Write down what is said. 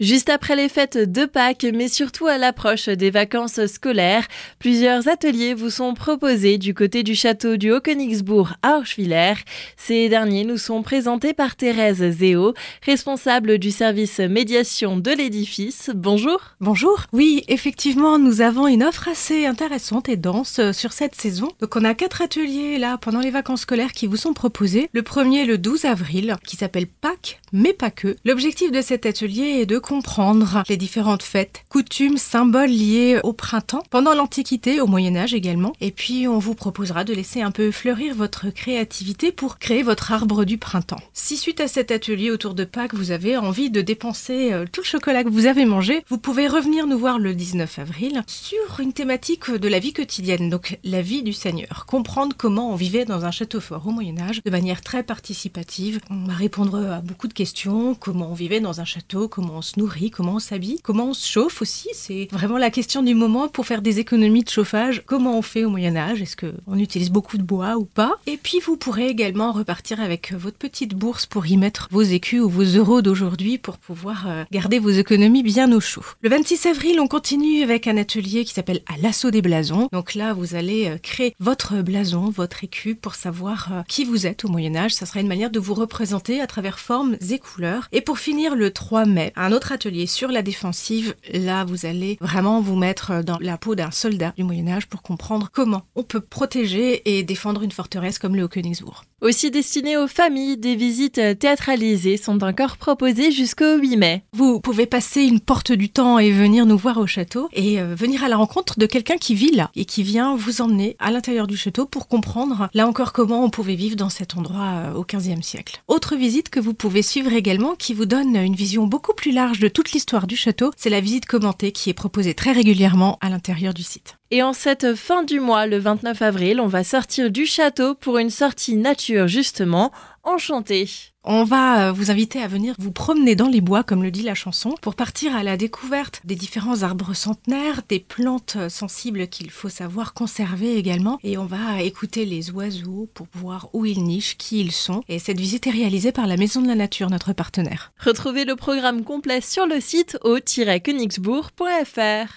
Juste après les fêtes de Pâques, mais surtout à l'approche des vacances scolaires, plusieurs ateliers vous sont proposés du côté du château du Haut-Königsbourg à Orschwiller. Ces derniers nous sont présentés par Thérèse Zéo, responsable du service médiation de l'édifice. Bonjour. Bonjour. Oui, effectivement, nous avons une offre assez intéressante et dense sur cette saison. Donc on a quatre ateliers là pendant les vacances scolaires qui vous sont proposés. Le premier le 12 avril, qui s'appelle Pâques, mais pas que. L'objectif de cet atelier est de comprendre les différentes fêtes, coutumes, symboles liés au printemps, pendant l'Antiquité, au Moyen Âge également. Et puis on vous proposera de laisser un peu fleurir votre créativité pour créer votre arbre du printemps. Si suite à cet atelier autour de Pâques, vous avez envie de dépenser euh, tout le chocolat que vous avez mangé, vous pouvez revenir nous voir le 19 avril sur une thématique de la vie quotidienne, donc la vie du Seigneur. Comprendre comment on vivait dans un château fort au Moyen Âge de manière très participative. On va répondre à beaucoup de questions, comment on vivait dans un château, comment on se nourrit, comment on s'habille, comment on se chauffe aussi. C'est vraiment la question du moment pour faire des économies de chauffage. Comment on fait au Moyen Âge Est-ce qu'on utilise beaucoup de bois ou pas? Et puis vous pourrez également repartir avec votre petite bourse pour y mettre vos écus ou vos euros d'aujourd'hui pour pouvoir euh, garder vos économies bien au chaud. Le 26 avril, on continue avec un atelier qui s'appelle à l'assaut des blasons. Donc là, vous allez euh, créer votre blason, votre écu pour savoir euh, qui vous êtes au Moyen Âge. Ça sera une manière de vous représenter à travers formes et couleurs. Et pour finir, le 3 mai, un autre atelier sur la défensive. Là, vous allez vraiment vous mettre dans la peau d'un soldat du Moyen Âge pour comprendre comment on peut protéger et défendre une forteresse comme le Haut-Königsbourg. Aussi destinées aux familles, des visites théâtralisées sont encore proposées jusqu'au 8 mai. Vous pouvez passer une porte du temps et venir nous voir au château et euh, venir à la rencontre de quelqu'un qui vit là et qui vient vous emmener à l'intérieur du château pour comprendre là encore comment on pouvait vivre dans cet endroit euh, au 15e siècle. Autre visite que vous pouvez suivre également qui vous donne une vision beaucoup plus large de toute l'histoire du château, c'est la visite commentée qui est proposée très régulièrement à l'intérieur du site. Et en cette fin du mois, le 29 avril, on va sortir du château pour une sortie nature justement, enchantée. On va euh, vous inviter à venir vous promener dans les bois, comme le dit la chanson, pour partir à la découverte des différents arbres centenaires, des plantes euh, sensibles qu'il faut savoir conserver également. Et on va écouter les oiseaux pour voir où ils nichent, qui ils sont. Et cette visite est réalisée par la Maison de la Nature, notre partenaire. Retrouvez le programme complet sur le site au-königsbourg.fr.